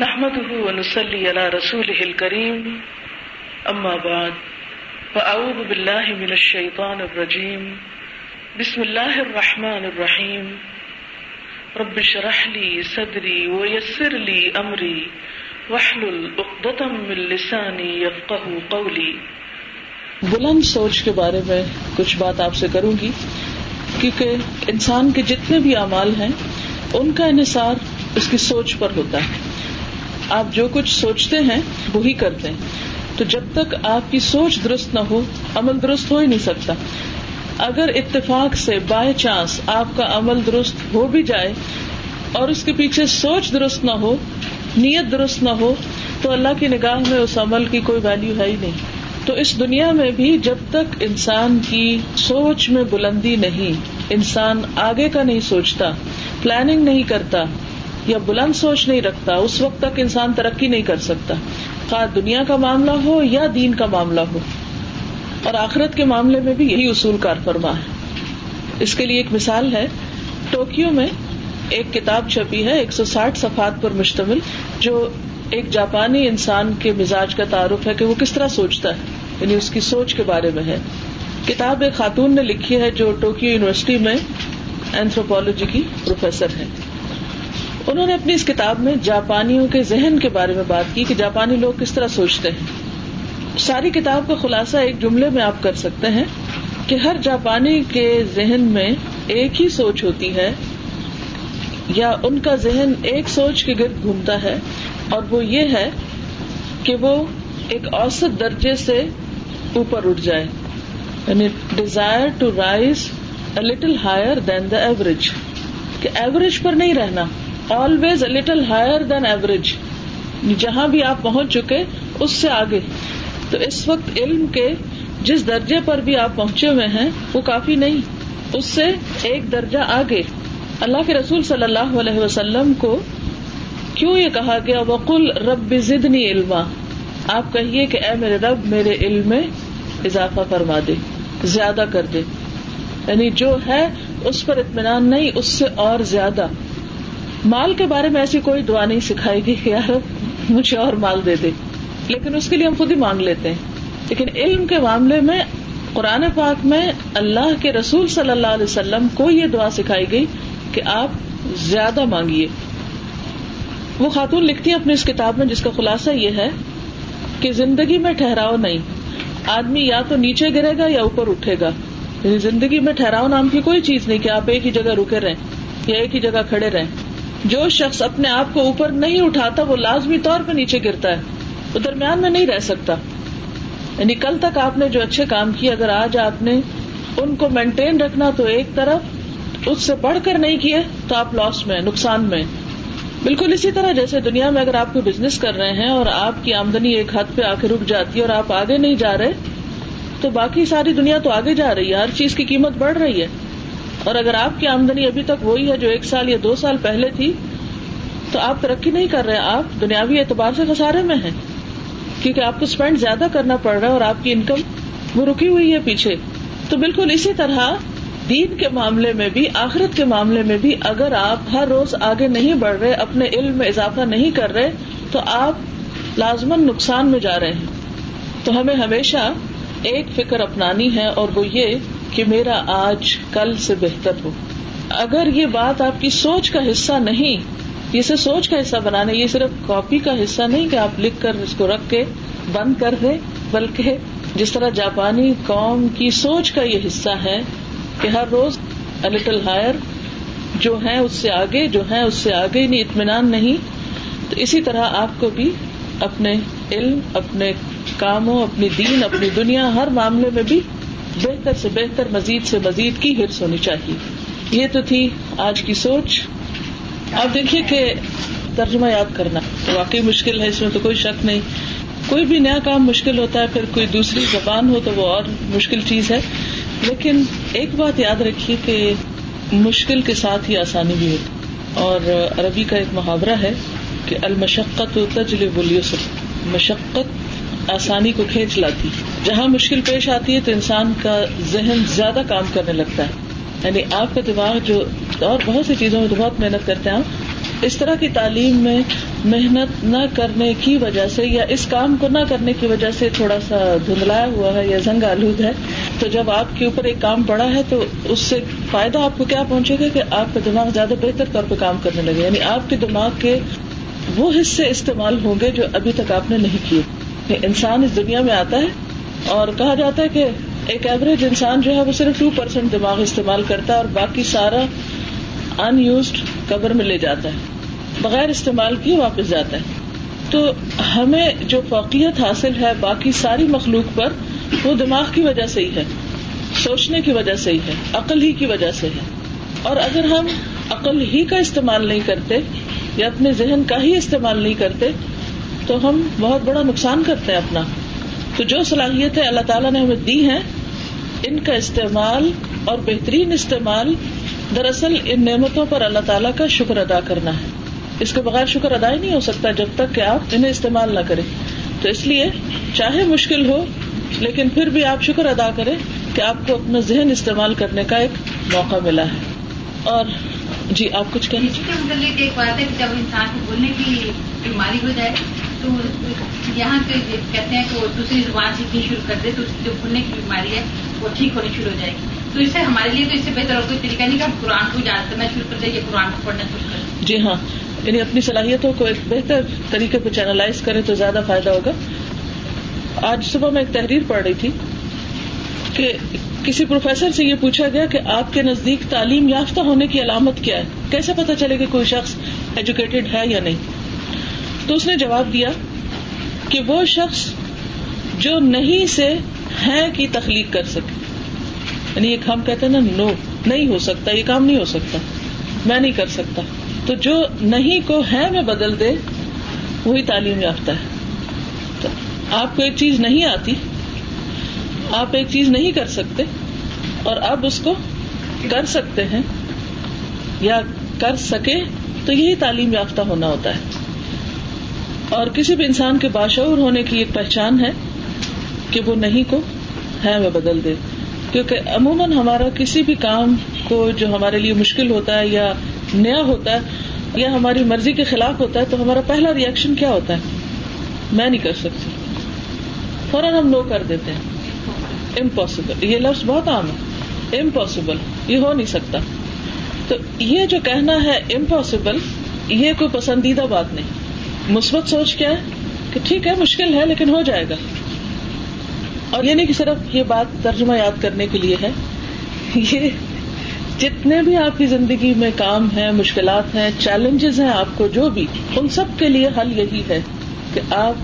نحمده ونصلي على رسوله الكريم. أما بعد، فأعوذ بالله من الشيطان الرجيم. بسم الله الرحمن الرحيم. رب شرح لي صدري ويسر لي أمري. واحلل عقدة من لساني يفقه قولي. بلند سوچ کے بارے میں کچھ بات آپ سے کروں گی. کیونکہ انسان کے جتنے بھی اعمال ہیں، ان کا انحصار اس کی سوچ پر ہوتا ہے۔ آپ جو کچھ سوچتے ہیں، وہی کرتے ہیں۔ تو جب تک آپ کی سوچ درست نہ ہو، عمل درست ہو ہی نہیں سکتا۔ اگر اتفاق سے بائی چانس آپ کا عمل درست ہو بھی جائے اور اس کے پیچھے سوچ درست نہ ہو، نیت درست نہ ہو، تو اللہ کی نگاہ میں اس عمل کی کوئی ویلو ہے ہی نہیں۔ تو اس دنیا میں بھی جب تک انسان کی سوچ میں بلندی نہیں، انسان آگے کا نہیں سوچتا پلاننگ نہیں کرتا یا بلند سوچ نہیں رکھتا، اس وقت تک انسان ترقی نہیں کر سکتا۔ خواہ دنیا کا معاملہ ہو یا دین کا معاملہ ہو۔ اور آخرت کے معاملے میں بھی یہی اصول کار فرما ہے۔ اس کے لیے ایک مثال ہے، ٹوکیو میں ایک کتاب چھپی ہے، ایک سو ساٹھ صفحات پر مشتمل، جو ایک جاپانی انسان کے مزاج کا تعارف ہے کہ وہ کس طرح سوچتا ہے۔ یعنی اس کی سوچ کے بارے میں ہے۔ کتاب ایک خاتون نے لکھی ہے جو ٹوکیو یونیورسٹی میں اینتھروپالوجی کی پروفیسر ہے۔ انہوں نے اپنی اس کتاب میں جاپانیوں کے ذہن کے بارے میں بات کی کہ جاپانی لوگ کس طرح سوچتے ہیں۔ ساری کتاب کا خلاصہ ایک جملے میں آپ کر سکتے ہیں کہ ہر جاپانی کے ذہن میں ایک ہی سوچ ہوتی ہے یا ان کا ذہن ایک سوچ کے گرد گھومتا ہے اور وہ یہ ہے کہ وہ ایک اوسط درجے سے اوپر اٹھ جائے۔ یعنی desire to rise little higher than the average کہ ایوریج پر نہیں رہنا۔ Always little higher than average جہاں بھی آپ پہنچ چکے، اس سے آگے۔ تو اس وقت علم کے جس درجے پر بھی آپ پہنچے ہوئے ہیں، وہ کافی نہیں، اس سے ایک درجہ آگے۔ اللہ کے رسول صلی اللہ علیہ وسلم کو کیوں یہ کہا گیا؟ وقل رب زدنی علما۔ آپ کہیے کہ اے میرے رب، میرے علم میں اضافہ فرما دے، زیادہ کر دے۔ یعنی جو ہے، اس پر اطمینان نہیں، اس سے اور زیادہ۔ مال کے بارے میں ایسی کوئی دعا نہیں سکھائے گی کہ یار مجھے اور مال دے دے۔ لیکن اس کے لیے ہم خود ہی مانگ لیتے ہیں۔ لیکن علم کے معاملے میں، قرآن پاک میں اللہ کے رسول صلی اللہ علیہ وسلم کو یہ دعا سکھائی گئی کہ آپ زیادہ مانگیے۔ وہ خاتون لکھتی ہیں اپنی اس کتاب میں، جس کا خلاصہ یہ ہے کہ زندگی میں ٹھہراؤ نہیں۔ آدمی یا تو نیچے گرے گا یا اوپر اٹھے گا۔ یعنی زندگی میں ٹھہراؤ نام کی کوئی چیز نہیں کہ آپ ایک ہی جگہ رکے رہیں یا ایک ہی جگہ کھڑے رہیں۔ جو شخص اپنے آپ کو اوپر نہیں اٹھاتا، وہ لازمی طور پہ نیچے گرتا ہے۔ وہ درمیان میں نہیں رہ سکتا۔ یعنی کل تک آپ نے جو اچھے کام کیے، اگر آج آپ نے ان کو مینٹین رکھنا تو ایک طرف اس سے بڑھ کر نہیں کیے، تو آپ لاس میں، نقصان میں۔ بالکل اسی طرح جیسے دنیا میں اگر آپ کو بزنس کر رہے ہیں اور آپ کی آمدنی ایک حد پہ آ کے رک جاتی ہے اور آپ آگے نہیں جا رہے، تو باقی ساری دنیا تو آگے جا رہی ہے، ہر چیز کی قیمت بڑھ رہی ہے۔ اور اگر آپ کی آمدنی ابھی تک وہی ہے جو ایک سال یا دو سال پہلے تھی، تو آپ ترقی نہیں کر رہے، آپ دنیاوی اعتبار سے خسارے میں ہیں، کیونکہ آپ کو اسپینڈ زیادہ کرنا پڑ رہا ہے اور آپ کی انکم وہ رکی ہوئی ہے پیچھے۔ تو بالکل اسی طرح دین کے معاملے میں بھی، آخرت کے معاملے میں بھی اگر آپ ہر روز آگے نہیں بڑھ رہے، اپنے علم میں اضافہ نہیں کر رہے، تو آپ لازمن نقصان میں جا رہے ہیں۔ تو ہمیں ہمیشہ ایک فکر اپنانی ہے اور وہ یہ کہ میرا آج کل سے بہتر ہو۔ اگر یہ بات آپ کی سوچ کا حصہ نہیں اسے سوچ کا حصہ بنانا یہ صرف کاپی کا حصہ نہیں کہ آپ لکھ کر اس کو رکھ کے بند کر دیں، بلکہ جس طرح جاپانی قوم کی سوچ کا یہ حصہ ہے کہ ہر روز لٹل ہائر جو ہے اس سے آگے، جو ہے اس سے آگے نہیں اطمینان نہیں، تو اسی طرح آپ کو بھی اپنے علم، اپنے کاموں، اپنی دین، اپنی دنیا، ہر معاملے میں بھی بہتر سے بہتر، مزید سے مزید کی ہرس ہونی چاہیے۔ یہ تو تھی آج کی سوچ۔ آپ دیکھیے کہ ترجمہ یاد کرنا۔ واقعی مشکل ہے، اس میں تو کوئی شک نہیں۔ کوئی بھی نیا کام مشکل ہوتا ہے، پھر کوئی دوسری زبان ہو تو وہ اور مشکل چیز ہے۔ لیکن ایک بات یاد رکھیے کہ مشکل کے ساتھ ہی آسانی بھی ہوتی۔ اور عربی کا ایک محاورہ ہے کہ المشقت اليسر مشقت آسانی کو کھینچ لاتی۔ جہاں مشکل پیش آتی ہے تو انسان کا ذہن زیادہ کام کرنے لگتا ہے۔ یعنی آپ کا دماغ جو اور بہت سی چیزوں میں تو بہت محنت کرتے ہیں اس طرح کی تعلیم میں محنت نہ کرنے کی وجہ سے یا اس کام کو نہ کرنے کی وجہ سے تھوڑا سا دھندلایا ہوا ہے یا زنگ آلود ہے، تو جب آپ کے اوپر ایک کام پڑا ہے تو اس سے فائدہ آپ کو کیا پہنچے گا کہ آپ کا دماغ زیادہ بہتر طور پہ کام کرنے لگے۔ یعنی آپ کے دماغ کے وہ حصے استعمال ہوں گے جو ابھی تک آپ نے نہیں کیے۔ انسان اس دنیا میں آتا ہے اور کہا جاتا ہے کہ ایک ایوریج انسان جو ہے وہ صرف ٹو پرسینٹ دماغ استعمال کرتا ہے اور باقی سارا ان یوزڈ قبر میں لے جاتا ہے۔ بغیر استعمال کیے واپس جاتا ہے۔ تو ہمیں جو فوقیت حاصل ہے باقی ساری مخلوق پر وہ دماغ کی وجہ سے ہی ہے۔ سوچنے کی وجہ سے ہی ہے۔ عقل ہی کی وجہ سے ہے۔ اور اگر ہم عقل ہی کا استعمال نہیں کرتے یا اپنے ذہن کا ہی استعمال نہیں کرتے تو ہم بہت بڑا نقصان کرتے ہیں اپنا۔ تو جو صلاحیتیں اللہ تعالیٰ نے ہمیں دی ہیں، ان کا استعمال اور بہترین استعمال دراصل ان نعمتوں پر اللہ تعالیٰ کا شکر ادا کرنا ہے۔ اس کے بغیر شکر ادا ہی نہیں ہو سکتا جب تک کہ آپ انہیں استعمال نہ کریں۔ تو اس لیے چاہے مشکل ہو، لیکن پھر بھی آپ شکر ادا کریں کہ آپ کو اپنا ذہن استعمال کرنے کا ایک موقع ملا ہے۔ اور جی آپ کچھ کہنا جی، ایک بات ہے کہ جب انسان کو بولنے کی بیماری ہو جائے تو یہاں کے کہتے ہیں کہ وہ دوسری زبان سیکھنی شروع کر دے تو اس کی جو بھولنے کی بیماری ہے وہ ٹھیک ہونی شروع ہو جائے گی۔ تو اس سے ہمارے لیے تو اس سے بہتر اور کوئی طریقہ نہیں کہ ہم قرآن کو یاد کرنا شروع کر دیں یا قرآن کو پڑھنا شروع کر دیں۔ جی ہاں یعنی اپنی صلاحیتوں کو ایک بہتر طریقے پہ چینلائز کرے تو زیادہ فائدہ ہوگا۔ آج صبح میں ایک تحریر پڑھ رہی تھی کہ کسی پروفیسر سے یہ پوچھا گیا کہ آپ کے نزدیک تعلیم یافتہ ہونے کی علامت کیا ہے؟ کیسے پتا چلے کہ کوئی شخص ایجوکیٹڈ ہے یا نہیں؟ تو اس نے جواب دیا کہ وہ شخص جو نہیں سے ہے کی تخلیق کر سکے۔ یعنی ایک ہم کہتے ہیں نا نو نہیں ہو سکتا، یہ کام نہیں ہو سکتا، میں نہیں کر سکتا۔ تو جو نہیں کو ہے میں بدل دے، وہی تعلیم یافتہ ہے۔ تو آپ کو ایک چیز نہیں آتی، آپ ایک چیز نہیں کر سکتے اور اب اس کو کر سکتے ہیں یا کر سکے، تو یہی تعلیم یافتہ ہونا ہوتا ہے۔ اور کسی بھی انسان کے باشعور ہونے کی ایک پہچان ہے کہ وہ نہیں کو ہے میں بدل دے۔ کیونکہ عموماً ہمارا کسی بھی کام کو جو ہمارے لیے مشکل ہوتا ہے یا نیا ہوتا ہے یا ہماری مرضی کے خلاف ہوتا ہے تو ہمارا پہلا ریئیکشن کیا ہوتا ہے؟ میں نہیں کر سکتی۔ فوراً ہم نو کر دیتے ہیں۔ امپاسبل یہ لفظ بہت عام ہے۔ امپاسبل یہ ہو نہیں سکتا۔ تو یہ جو کہنا ہے امپاسبل یہ کوئی پسندیدہ بات نہیں۔ مثبت سوچ کیا ہے کہ ٹھیک ہے، مشکل ہے، لیکن ہو جائے گا۔ اور یہ نہیں کہ صرف یہ بات ترجمہ یاد کرنے کے لیے ہے۔ یہ جتنے بھی آپ کی زندگی میں کام ہے مشکلات ہیں چیلنجز ہیں، آپ کو جو بھی، ان سب کے لیے حل یہی ہے کہ آپ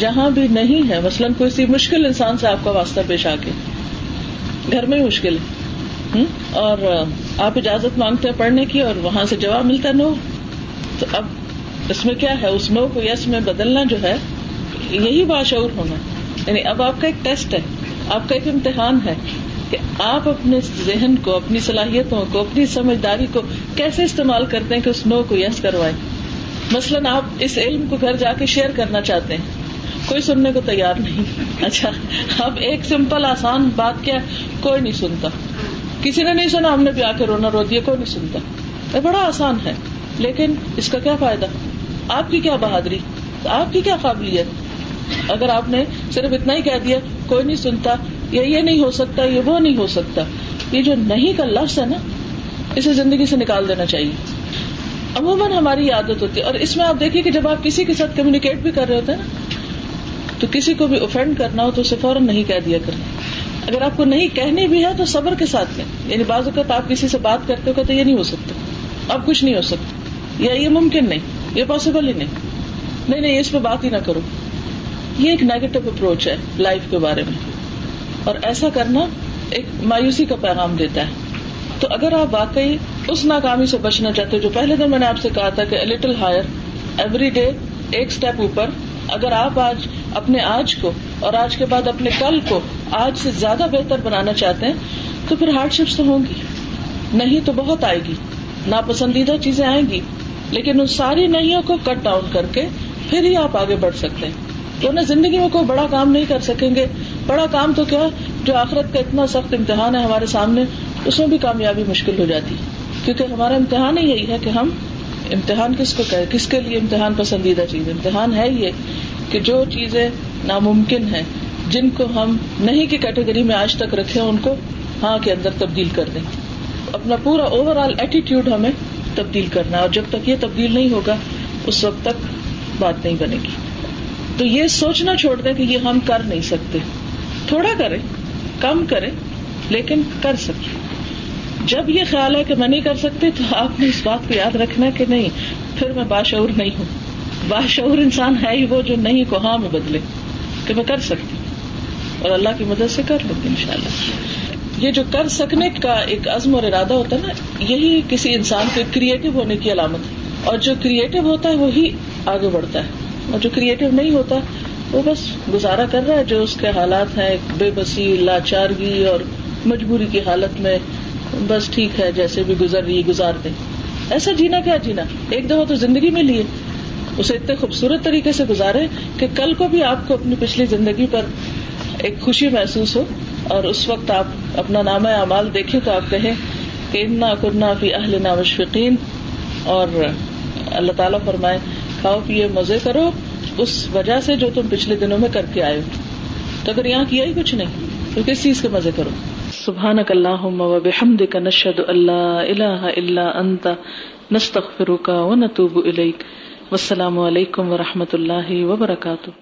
جہاں بھی نہیں ہے مثلاً کوئی سی مشکل انسان سے آپ کا واسطہ پیش آ کے۔ گھر میں مشکل ہے۔ اور آپ اجازت مانگتے ہیں پڑھنے کی اور وہاں سے جواب ملتا نو۔ تو اب اس میں کیا ہے؟ اس نو کو یس میں بدلنا جو ہے، یہی باشعور ہونا۔ یعنی اب آپ کا ایک ٹیسٹ ہے۔ آپ کا ایک امتحان ہے کہ آپ اپنے ذہن کو، اپنی صلاحیتوں کو، اپنی سمجھداری کو کیسے استعمال کرتے ہیں کہ اس نو کو یس کروائیں مثلاً آپ اس علم کو گھر جا کے شیئر کرنا چاہتے ہیں۔ کوئی سننے کو تیار نہیں۔ اچھا اب ایک سمپل آسان بات کیا کوئی نہیں سنتا۔ کسی نے نہیں سنا، ہم نے بھی آ کے رونا رو دیا، کوئی نہیں سنتا۔ یہ بڑا آسان ہے۔ لیکن اس کا کیا فائدہ؟ آپ کی کیا بہادری؟ آپ کی کیا قابلیت؟ اگر آپ نے صرف اتنا ہی کہہ دیا، کوئی نہیں سنتا یا یہ نہیں ہو سکتا، یہ وہ نہیں ہو سکتا۔ یہ جو نہیں کا لفظ ہے نا، اسے زندگی سے نکال دینا چاہیے۔ عموماً ہماری عادت ہوتی ہے، اور اس میں آپ دیکھیے کہ جب آپ کسی کے ساتھ کمیونیکیٹ بھی کر رہے ہوتے ہیں نا، تو کسی کو بھی اوفینڈ کرنا ہو تو اسے فوراً نہیں کہہ دیا کریں اگر آپ کو نہیں کہنی بھی ہے تو صبر کے ساتھ میں یعنی بعض اوقات آپ کسی سے بات کرتے ہو تو یہ نہیں ہو سکتا، اب کچھ نہیں ہو سکتا، یا یہ ممکن نہیں۔ یہ پاسبل ہی نہیں۔ نہیں نہیں، اس پہ بات ہی نہ کرو۔ یہ ایک نیگیٹو اپروچ ہے لائف کے بارے میں۔ اور ایسا کرنا ایک مایوسی کا پیغام دیتا ہے۔ تو اگر آپ واقعی اس ناکامی سے بچنا چاہتے جو پہلے دن میں نے آپ سے کہا تھا کہ لٹل ہائر ایوری ڈے ایک اسٹیپ اوپر، اگر آپ آج اپنے آج کو اور آج کے بعد اپنے کل کو آج سے زیادہ بہتر بنانا چاہتے ہیں، تو پھر ہارڈ شپس تو ہوں گی۔ نہیں تو بہت آئے گی۔ ناپسندیدہ چیزیں آئیں گی۔ لیکن ان ساری نہیںوں کو کٹ ڈاؤن کر کے پھر ہی آپ آگے بڑھ سکتے ہیں۔ تو انہیں زندگی میں کوئی بڑا کام نہیں کر سکیں گے۔ بڑا کام تو کیا جو آخرت کا اتنا سخت امتحان ہے ہمارے سامنے، اس میں بھی کامیابی مشکل ہو جاتی۔ کیونکہ ہمارا امتحان ہی یہی ہے کہ ہم امتحان کس کو کہے؟ کس کے لیے امتحان پسندیدہ چیز؟ امتحان ہے یہ کہ جو چیزیں ناممکن ہیں، جن کو ہم نہیں کی کیٹیگری میں آج تک رکھے، ان کو ہاں کے اندر تبدیل کر دیں۔ اپنا پورا اوور آل ایٹیٹیوڈ ہمیں تبدیل کرنا اور جب تک یہ تبدیل نہیں ہوگا، اس وقت تک بات نہیں بنے گی۔ تو یہ سوچنا چھوڑ دیں کہ یہ ہم کر نہیں سکتے۔ تھوڑا کریں، کم کریں، لیکن کر سکیں۔ جب یہ خیال ہے کہ میں نہیں کر سکتی، تو آپ نے اس بات کو یاد رکھنا کہ نہیں، پھر میں باشعور نہیں ہوں۔ باشعور انسان ہے ہی وہ جو نہیں کو ہاں میں بدلے، کہ میں کر سکتی۔ اور اللہ کی مدد سے کر لوں گی ان شاء اللہ یہ جو کر سکنے کا ایک عزم اور ارادہ ہوتا ہے نا، یہی کسی انسان کے کریٹو ہونے کی علامت ہے۔ اور جو کریٹو ہوتا ہے، وہی آگے بڑھتا ہے۔ اور جو کریٹو نہیں ہوتا، وہ بس گزارا کر رہا ہے، جو اس کے حالات ہیں بے بسی، لاچارگی اور مجبوری کی حالت میں بس ٹھیک ہے، جیسے بھی گزر رہی، گزار دیں۔ ایسا جینا کیا جینا؟ ایک دفعہ تو زندگی میں لیے۔ اسے اتنے خوبصورت طریقے سے گزارے کہ کل کو بھی آپ کو اپنی پچھلی زندگی پر ایک خوشی محسوس ہو۔ اور اس وقت آپ اپنا نام اعمال دیکھیں تو آپ کہیں کہ انا کرنا فی اہل مشفقین اور اللہ تعالیٰ فرمائے، کھاؤ پیے مزے کرو، اس وجہ سے جو تم پچھلے دنوں میں کر کے آئے ہو۔ تو اگر یہاں کیا ہی کچھ نہیں، تو کس چیز کے مزے کرو؟ سبحان اللہ بحمد کا نشد اللہ اللہ اللہ انت، نستغفرک و نتوب الیک۔ والسلام علیکم و رحمۃ اللہ وبرکاتہ۔